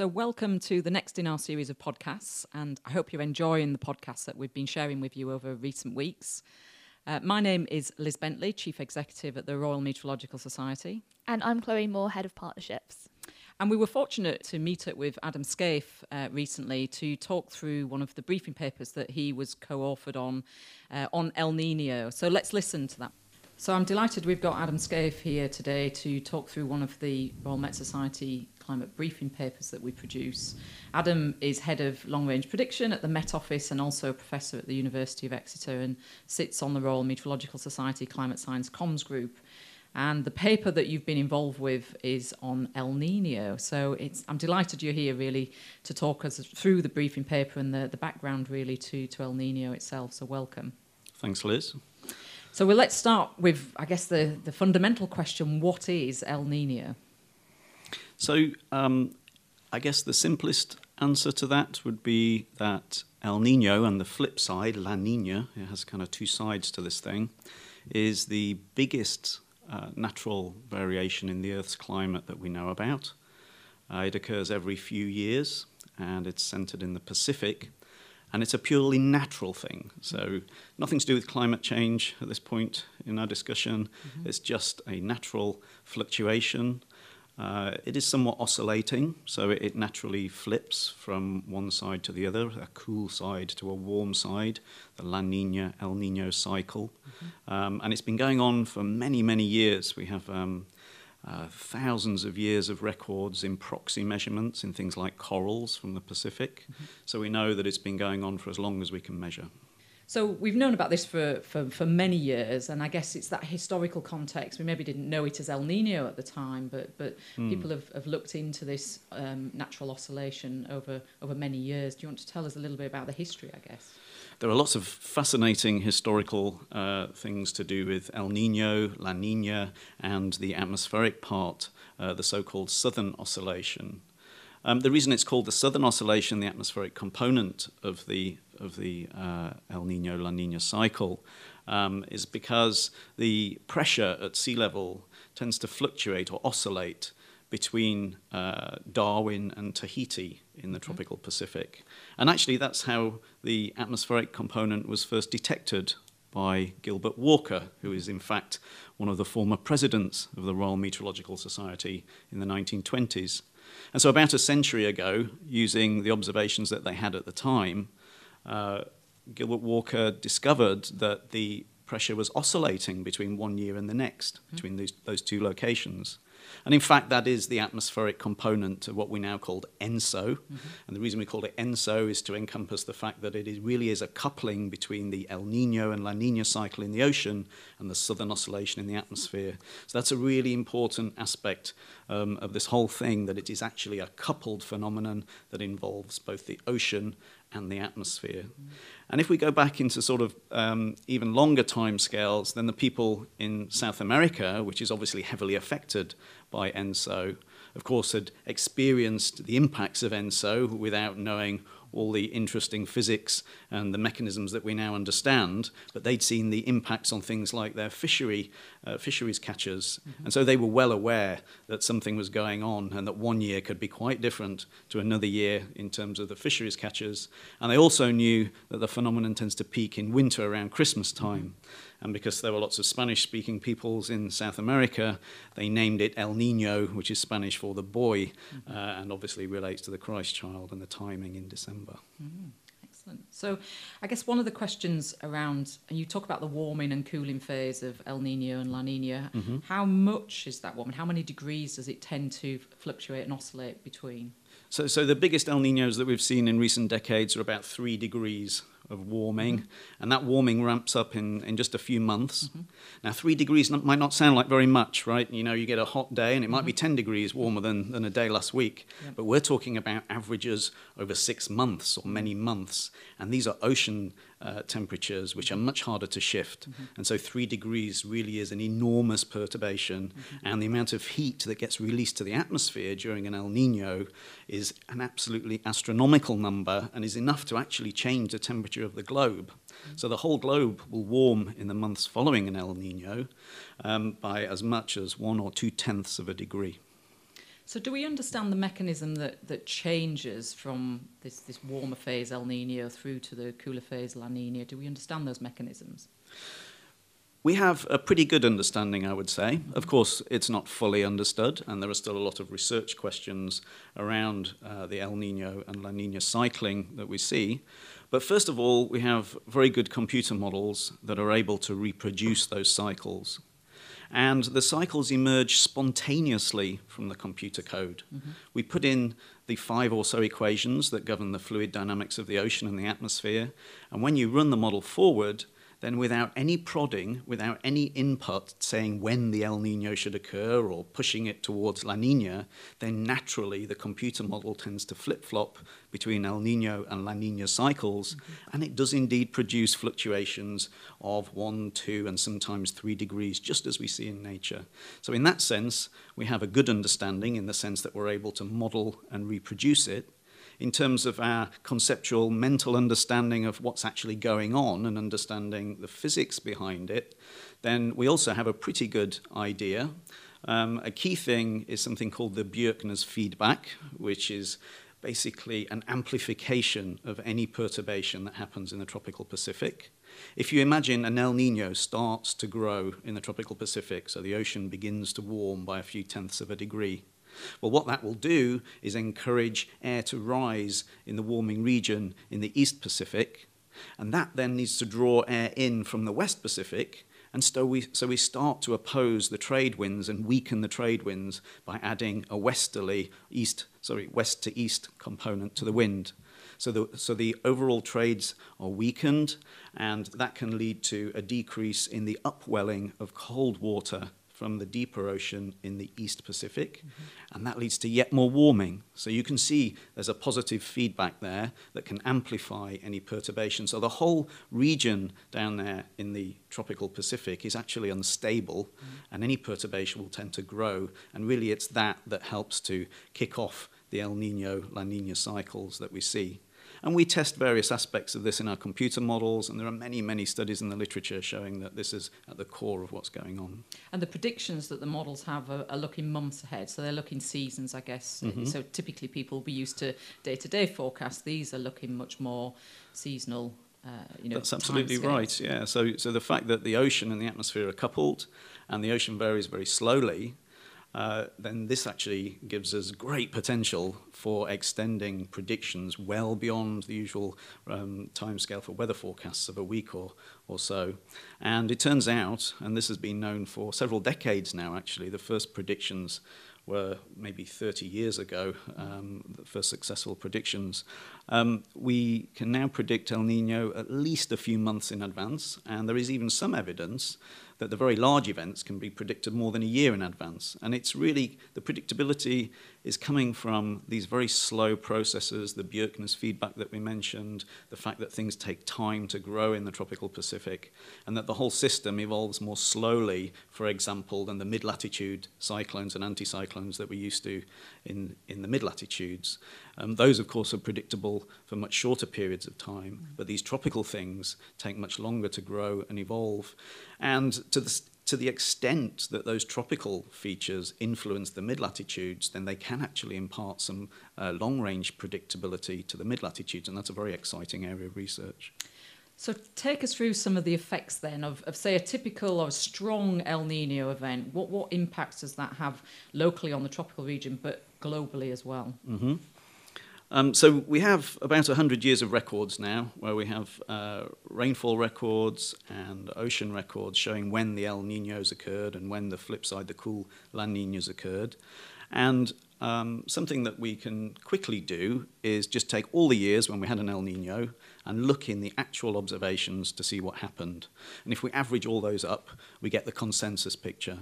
So, welcome to the next in our series of podcasts, and I hope you're enjoying the podcasts that we've been sharing with you over recent weeks. Uh, my name is Liz Bentley, Chief Executive at the Royal Meteorological Society. And I'm Chloe Moore, Head of Partnerships. And we were fortunate to meet up with Adam Scaife uh, recently to talk through one of the briefing papers that he was co authored on uh, on El Nino. So let's listen to that. So I'm delighted we've got Adam Scaife here today to talk through one of the Royal Met Society climate briefing papers that we produce. Adam is head of long range prediction at the Met Office and also a professor at the University of Exeter and sits on the Royal Meteorological Society Climate Science Comms Group. And the paper that you've been involved with is on El Nino. So it's, I'm delighted you're here really to talk us through the briefing paper and the, the background really to, to El Nino itself. So welcome. Thanks, Liz. So well, let's start with, I guess, the, the fundamental question what is El Nino? So, um, I guess the simplest answer to that would be that El Nino and the flip side, La Nina, it has kind of two sides to this thing, is the biggest uh, natural variation in the Earth's climate that we know about. Uh, it occurs every few years and it's centered in the Pacific and it's a purely natural thing. So nothing to do with climate change at this point in our discussion. Mm-hmm. It's just a natural fluctuation. Uh, it is somewhat oscillating, so it, it, naturally flips from one side to the other, a cool side to a warm side, the La Nina El Nino cycle. Mm-hmm. Um, and it's been going on for many, many years. We have um, uh, thousands of years of records in proxy measurements in things like corals from the Pacific. Mm-hmm. So we know that it's been going on for as long as we can measure. So we've known about this for, for, for many years, and I guess it's that historical context. We maybe didn't know it as El Nino at the time, but but mm. people have, have looked into this um, natural oscillation over over many years. Do you want to tell us a little bit about the history? I guess. There are lots of fascinating historical uh, things to do with El Nino, La Nina, and the atmospheric part, uh, the so called southern oscillation. Um, the reason it's called the southern oscillation, the atmospheric component of the, of the uh, El Nino La Nina cycle, um, is because the pressure at sea level tends to fluctuate or oscillate between uh, Darwin and Tahiti in the mm-hmm. tropical Pacific. And actually, that's how the atmospheric component was first detected by Gilbert Walker, who is in fact one of the former presidents of the Royal Meteorological Society in the 1920s. And so, about a century ago, using the observations that they had at the time, uh, Gilbert Walker discovered that the pressure was oscillating between one year and the next, mm-hmm. between these, those two locations. And in fact, that is the atmospheric component of what we now call ENSO. Mm-hmm. And the reason we call it ENSO is to encompass the fact that it is, really is a coupling between the El Nino and La Nina cycle in the ocean and the southern oscillation in the atmosphere. So that's a really important aspect um, of this whole thing, that it is actually a coupled phenomenon that involves both the ocean and the atmosphere. And if we go back into sort of um, even longer time scales, then the people in South America, which is obviously heavily affected by ENSO, of course, had experienced the impacts of ENSO without knowing all the interesting physics and the mechanisms that we now understand, but they'd seen the impacts on things like their fishery, uh, fisheries catchers. Mm-hmm. And so they were well aware that something was going on and that one year could be quite different to another year in terms of the fisheries catchers. And they also knew that the phenomenon tends to peak in winter around Christmas time. Mm-hmm. And because there were lots of Spanish speaking peoples in South America, they named it El Nino, which is Spanish for the boy, mm-hmm. uh, and obviously relates to the Christ child and the timing in December. Mm-hmm. Excellent. So, I guess one of the questions around, and you talk about the warming and cooling phase of El Nino and La Nina. Mm-hmm. How much is that warming? How many degrees does it tend to fluctuate and oscillate between? So, so the biggest El Ninos that we've seen in recent decades are about three degrees of warming, mm-hmm. and that warming ramps up in, in just a few months. Mm-hmm. Now, three degrees might not sound like very much, right? You know, you get a hot day and it might mm-hmm. be 10 degrees warmer than, than a day last week, but we're talking about averages over six months or many months, and these are ocean uh, temperatures which are much harder to shift. Mm-hmm. And so, three degrees really is an enormous perturbation, mm-hmm. and the amount of heat that gets released to the atmosphere during an El Nino is an absolutely astronomical number and is enough to actually change the temperature of the globe. Mm-hmm. So, the whole globe will warm in the months following an El Nino um, by as much as one or two tenths of a degree. So, do we understand the mechanism that, that changes from this, this warmer phase El Nino through to the cooler phase La Nina? Do we understand those mechanisms? We have a pretty good understanding, I would say. Of course, it's not fully understood, and there are still a lot of research questions around uh, the El Nino and La Nina cycling that we see. But first of all, we have very good computer models that are able to reproduce those cycles and the cycles emerge spontaneously from the computer code. Mm-hmm. We put in the five or so equations that govern the fluid dynamics of the ocean and the atmosphere, and when you run the model forward, then without any prodding, without any input saying when the El Nino should occur or pushing it towards La Nina, then naturally the computer model tends to flip flop between El Nino and La Nina cycles, mm-hmm. and it does indeed produce fluctuations of one, two, and sometimes three degrees, just as we see in nature. So, in that sense, we have a good understanding in the sense that we're able to model and reproduce it in terms of our conceptual mental understanding of what's actually going on and understanding the physics behind it, then we also have a pretty good idea. Um, a key thing is something called the Bjerknes feedback, which is basically an amplification of any perturbation that happens in the tropical Pacific. If you imagine an El Nino starts to grow in the tropical Pacific, so the ocean begins to warm by a few tenths of a degree, well, what that will do is encourage air to rise in the warming region in the East Pacific, and that then needs to draw air in from the West Pacific. And so we, so we start to oppose the trade winds and weaken the trade winds by adding a westerly east, sorry, west to east component to the wind. So the, so the overall trades are weakened, and that can lead to a decrease in the upwelling of cold water from the deeper ocean in the East Pacific, mm-hmm. and that leads to yet more warming. So you can see there's a positive feedback there that can amplify any perturbation. So the whole region down there in the tropical Pacific is actually unstable, mm-hmm. and any perturbation will tend to grow. And really, it's that that helps to kick off the El Nino La Nina cycles that we see. And we test various aspects of this in our computer models, and there are many, many studies in the literature showing that this is at the core of what's going on. And the predictions that the models have are, are looking months ahead, so they're looking seasons, I guess. Mm -hmm. So typically people will be used to day-to-day -day forecasts. These are looking much more seasonal Uh, you know, That's absolutely scale. right. Yeah. So, so the fact that the ocean and the atmosphere are coupled, and the ocean varies very slowly, uh, then this actually gives us great potential for extending predictions well beyond the usual um, timescale for weather forecasts of a week or, or so. And it turns out, and this has been known for several decades now actually, the first predictions were maybe 30 years ago, um, the first successful predictions. Um, we can now predict El Nino at least a few months in advance, and there is even some evidence that the very large events can be predicted more than a year in advance. And it's really the predictability is coming from these very slow processes, the Bjerknes feedback that we mentioned, the fact that things take time to grow in the tropical Pacific, and that the whole system evolves more slowly, for example, than the mid latitude cyclones and anticyclones that we're used to in, in the mid latitudes. Um, those, of course, are predictable for much shorter periods of time, but these tropical things take much longer to grow and evolve. And to the, to the extent that those tropical features influence the mid latitudes, then they can actually impart some uh, long range predictability to the mid latitudes, and that's a very exciting area of research. So, take us through some of the effects then of, of say, a typical or a strong El Nino event. What, what impacts does that have locally on the tropical region, but globally as well? Mm-hmm. Um, so we have about 100 years of records now, where we have uh, rainfall records and ocean records showing when the El Ninos occurred and when the flip side, the cool La Ninas occurred. And um, something that we can quickly do is just take all the years when we had an El Nino and look in the actual observations to see what happened. And if we average all those up, we get the consensus picture.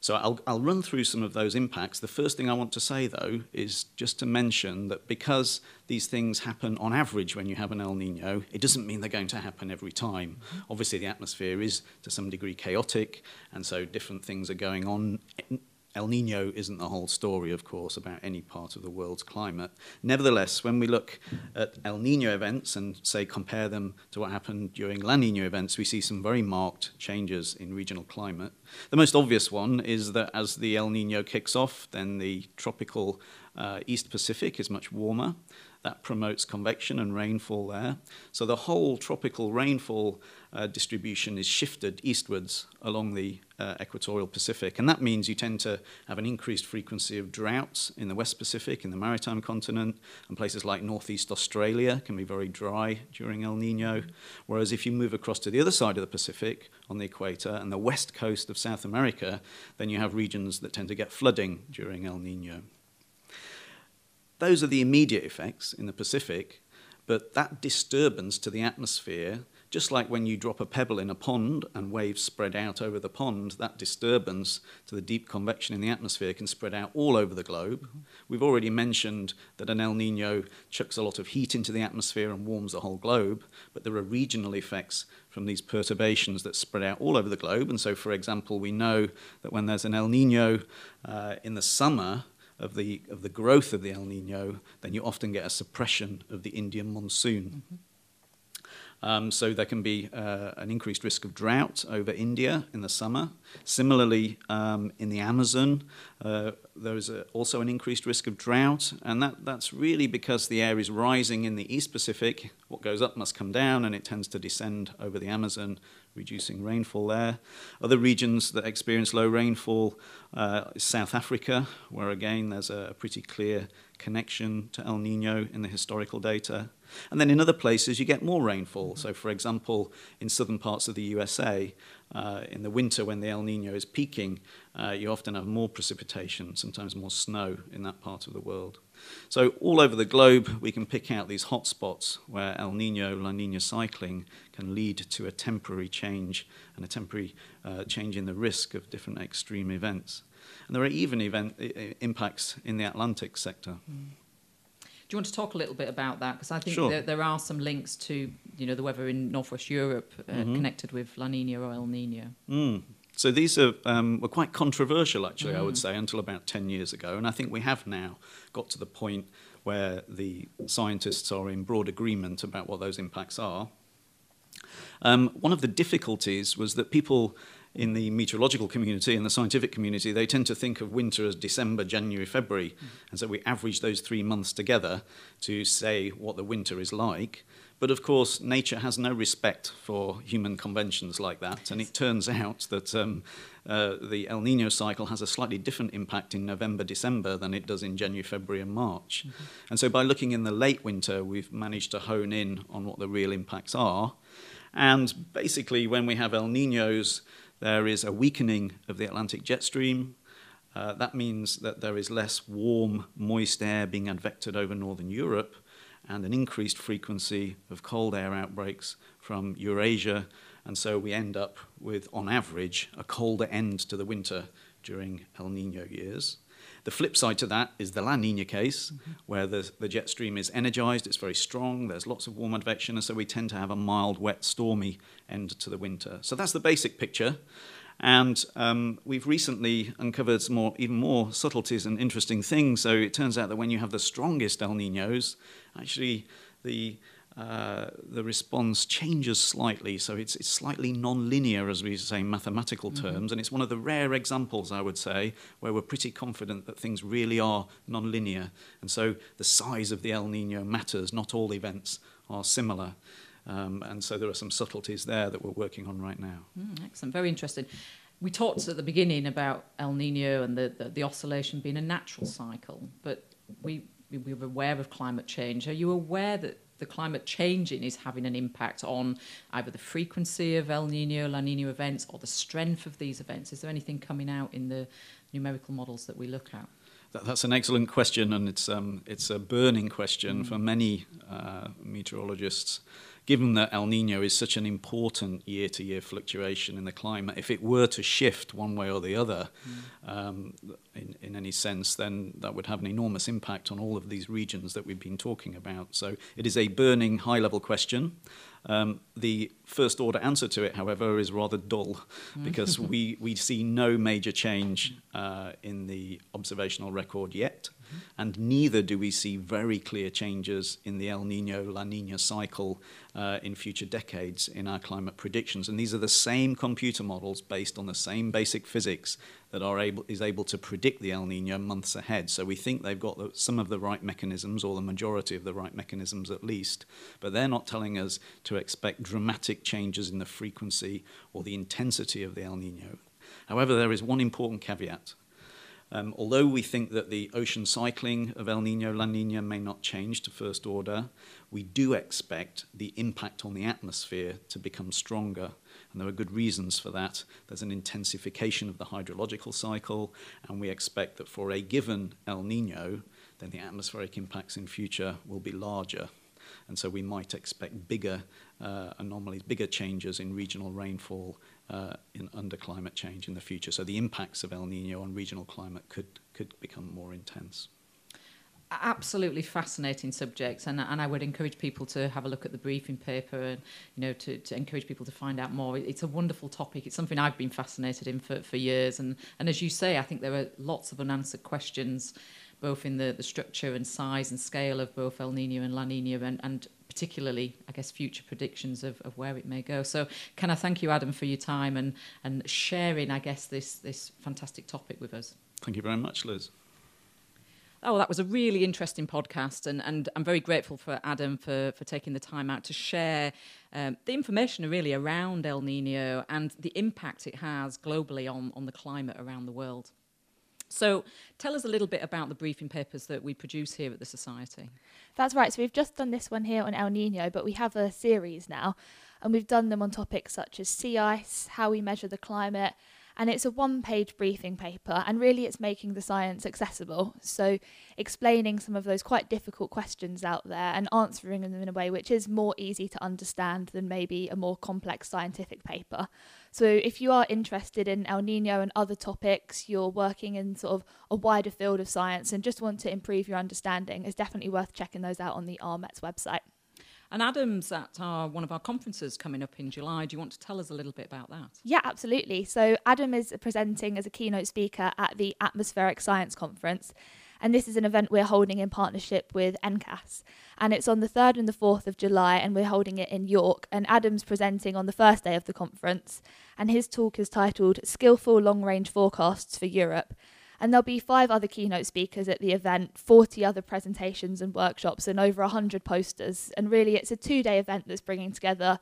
So I'll, I'll run through some of those impacts. The first thing I want to say, though, is just to mention that because these things happen on average when you have an El Nino, it doesn't mean they're going to happen every time. Mm-hmm. Obviously, the atmosphere is to some degree chaotic, and so different things are going on El Nino isn't the whole story, of course, about any part of the world's climate. Nevertheless, when we look at El Nino events and, say, compare them to what happened during La Nina events, we see some very marked changes in regional climate. The most obvious one is that as the El Nino kicks off, then the tropical uh, East Pacific is much warmer. That promotes convection and rainfall there. So the whole tropical rainfall uh, distribution is shifted eastwards along the uh, equatorial Pacific. And that means you tend to have an increased frequency of droughts in the West Pacific, in the maritime continent, and places like northeast Australia can be very dry during El Nino. Whereas if you move across to the other side of the Pacific on the equator and the west coast of South America, then you have regions that tend to get flooding during El Nino. Those are the immediate effects in the Pacific, but that disturbance to the atmosphere, just like when you drop a pebble in a pond and waves spread out over the pond, that disturbance to the deep convection in the atmosphere can spread out all over the globe. We've already mentioned that an El Nino chucks a lot of heat into the atmosphere and warms the whole globe, but there are regional effects from these perturbations that spread out all over the globe. And so, for example, we know that when there's an El Nino uh, in the summer, of the, of the growth of the El Nino, then you often get a suppression of the Indian monsoon. Mm-hmm. Um, so there can be uh, an increased risk of drought over India in the summer. Similarly, um, in the Amazon, uh, there is a, also an increased risk of drought, and that, that's really because the air is rising in the East Pacific. What goes up must come down, and it tends to descend over the Amazon reducing rainfall there. Other regions that experience low rainfall uh, is South Africa, where again there's a pretty clear connection to El Nino in the historical data. And then in other places, you get more rainfall. So, for example, in southern parts of the USA, uh, in the winter when the El Nino is peaking, uh, you often have more precipitation, sometimes more snow in that part of the world. So, all over the globe, we can pick out these hot spots where El Nino, La Nina cycling can lead to a temporary change and a temporary uh, change in the risk of different extreme events. And there are even event, impacts in the Atlantic sector. Mm. Do you want to talk a little bit about that? Because I think sure. there, there, are some links to you know the weather in northwest Europe uh, mm-hmm. connected with La Nina or El Nino. Mm. So these are, um, were quite controversial, actually, mm. I would mm. say, until about 10 years ago. And I think we have now got to the point where the scientists are in broad agreement about what those impacts are. Um, one of the difficulties was that people in the meteorological community and the scientific community, they tend to think of winter as December, January, February. Mm. And so we average those three months together to say what the winter is like. But of course, nature has no respect for human conventions like that. And it turns out that um, uh, the El Nino cycle has a slightly different impact in November, December than it does in January, February, and March. Mm-hmm. And so by looking in the late winter, we've managed to hone in on what the real impacts are. And basically, when we have El Ninos, there is a weakening of the Atlantic jet stream. Uh, that means that there is less warm, moist air being advected over northern Europe and an increased frequency of cold air outbreaks from Eurasia. And so we end up with, on average, a colder end to the winter during El Nino years. The flip side to that is the La Nina case, mm-hmm. where the, the jet stream is energized, it's very strong, there's lots of warm advection, and so we tend to have a mild, wet, stormy end to the winter. So that's the basic picture. And um, we've recently uncovered some more, even more subtleties and interesting things. So it turns out that when you have the strongest El Ninos, actually the uh, the response changes slightly, so it's, it's slightly non-linear, as we say in mathematical mm-hmm. terms, and it's one of the rare examples, I would say, where we're pretty confident that things really are non-linear, and so the size of the El Nino matters. Not all events are similar. Um, and so there are some subtleties there that we're working on right now. Mm, excellent, very interesting. We talked at the beginning about El Nino and the, the, the oscillation being a natural cycle, but we, we were aware of climate change. Are you aware that the climate changing is having an impact on either the frequency of El Nino, La Nina events, or the strength of these events? Is there anything coming out in the numerical models that we look at? That, that's an excellent question, and it's um, it's a burning question mm. for many uh, meteorologists given that El Nino is such an important year to year fluctuation in the climate, if it were to shift one way or the other mm. um, in, in any sense, then that would have an enormous impact on all of these regions that we've been talking about. So it is a burning high level question. Um, the first order answer to it, however, is rather dull mm. because we, we see no major change uh, in the observational record yet. And neither do we see very clear changes in the El Nino La Nina cycle uh, in future decades in our climate predictions. And these are the same computer models based on the same basic physics that are able, is able to predict the El Nino months ahead. So we think they've got the, some of the right mechanisms, or the majority of the right mechanisms at least, but they're not telling us to expect dramatic changes in the frequency or the intensity of the El Nino. However, there is one important caveat. Um, although we think that the ocean cycling of El Nino, La Nina may not change to first order, we do expect the impact on the atmosphere to become stronger. And there are good reasons for that. There's an intensification of the hydrological cycle, and we expect that for a given El Nino, then the atmospheric impacts in future will be larger. And so we might expect bigger uh, anomalies, bigger changes in regional rainfall uh, in, under climate change in the future. So the impacts of El Nino on regional climate could, could become more intense. Absolutely fascinating subjects and, and I would encourage people to have a look at the briefing paper and you know to, to encourage people to find out more. It's a wonderful topic. It's something I've been fascinated in for, for years and, and as you say I think there are lots of unanswered questions both in the, the structure and size and scale of both El Nino and La Nina and, and particularly I guess future predictions of, of where it may go. So can I thank you Adam for your time and, and sharing I guess this this fantastic topic with us? Thank you very much Liz. Oh, that was a really interesting podcast, and, and I'm very grateful for Adam for, for taking the time out to share um, the information really around El Nino and the impact it has globally on, on the climate around the world. So, tell us a little bit about the briefing papers that we produce here at the Society. That's right. So, we've just done this one here on El Nino, but we have a series now, and we've done them on topics such as sea ice, how we measure the climate, and it's a one page briefing paper and really it's making the science accessible. So explaining some of those quite difficult questions out there and answering them in a way which is more easy to understand than maybe a more complex scientific paper. So if you are interested in El Nino and other topics you're working in sort of a wider field of science and just want to improve your understanding it's definitely worth checking those out on the RMETS website and Adam's at our, one of our conferences coming up in July. Do you want to tell us a little bit about that? Yeah, absolutely. So Adam is presenting as a keynote speaker at the Atmospheric Science Conference. And this is an event we're holding in partnership with NCAS. And it's on the 3rd and the 4th of July, and we're holding it in York. And Adam's presenting on the first day of the conference. And his talk is titled Skillful Long Range Forecasts for Europe. And there'll be five other keynote speakers at the event, 40 other presentations and workshops, and over 100 posters. And really, it's a two day event that's bringing together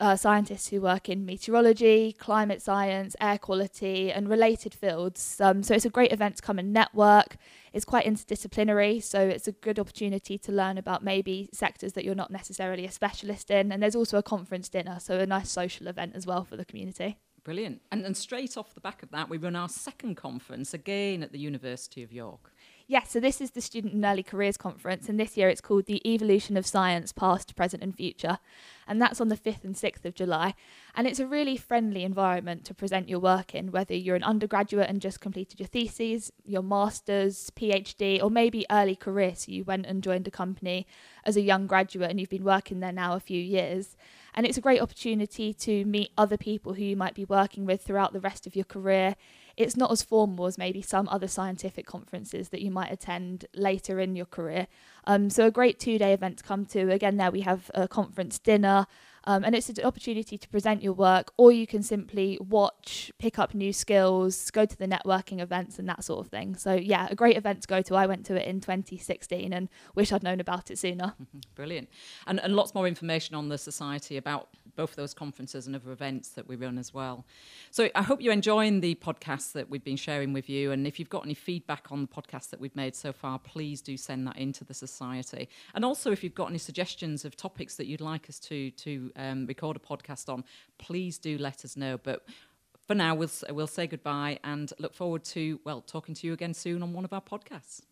uh, scientists who work in meteorology, climate science, air quality, and related fields. Um, so it's a great event to come and network. It's quite interdisciplinary, so it's a good opportunity to learn about maybe sectors that you're not necessarily a specialist in. And there's also a conference dinner, so a nice social event as well for the community. Brilliant. And, and straight off the back of that, we run our second conference again at the University of York. Yes, so this is the Student and Early Careers Conference, and this year it's called The Evolution of Science Past, Present, and Future. And that's on the 5th and 6th of July. And it's a really friendly environment to present your work in, whether you're an undergraduate and just completed your theses, your master's, PhD, or maybe early career, so you went and joined a company as a young graduate and you've been working there now a few years. And it's a great opportunity to meet other people who you might be working with throughout the rest of your career. It's not as formal as maybe some other scientific conferences that you might attend later in your career. Um, so, a great two day event to come to. Again, there we have a conference dinner, um, and it's an opportunity to present your work, or you can simply watch, pick up new skills, go to the networking events, and that sort of thing. So, yeah, a great event to go to. I went to it in 2016 and wish I'd known about it sooner. Brilliant. And, and lots more information on the Society about both those conferences and other events that we run as well. So, I hope you're enjoying the podcasts that we've been sharing with you. And if you've got any feedback on the podcast that we've made so far, please do send that into the Society. And also, if you've got any suggestions of topics that you'd like us to, to um, record a podcast on, please do let us know. But for now, we'll, we'll say goodbye and look forward to, well, talking to you again soon on one of our podcasts.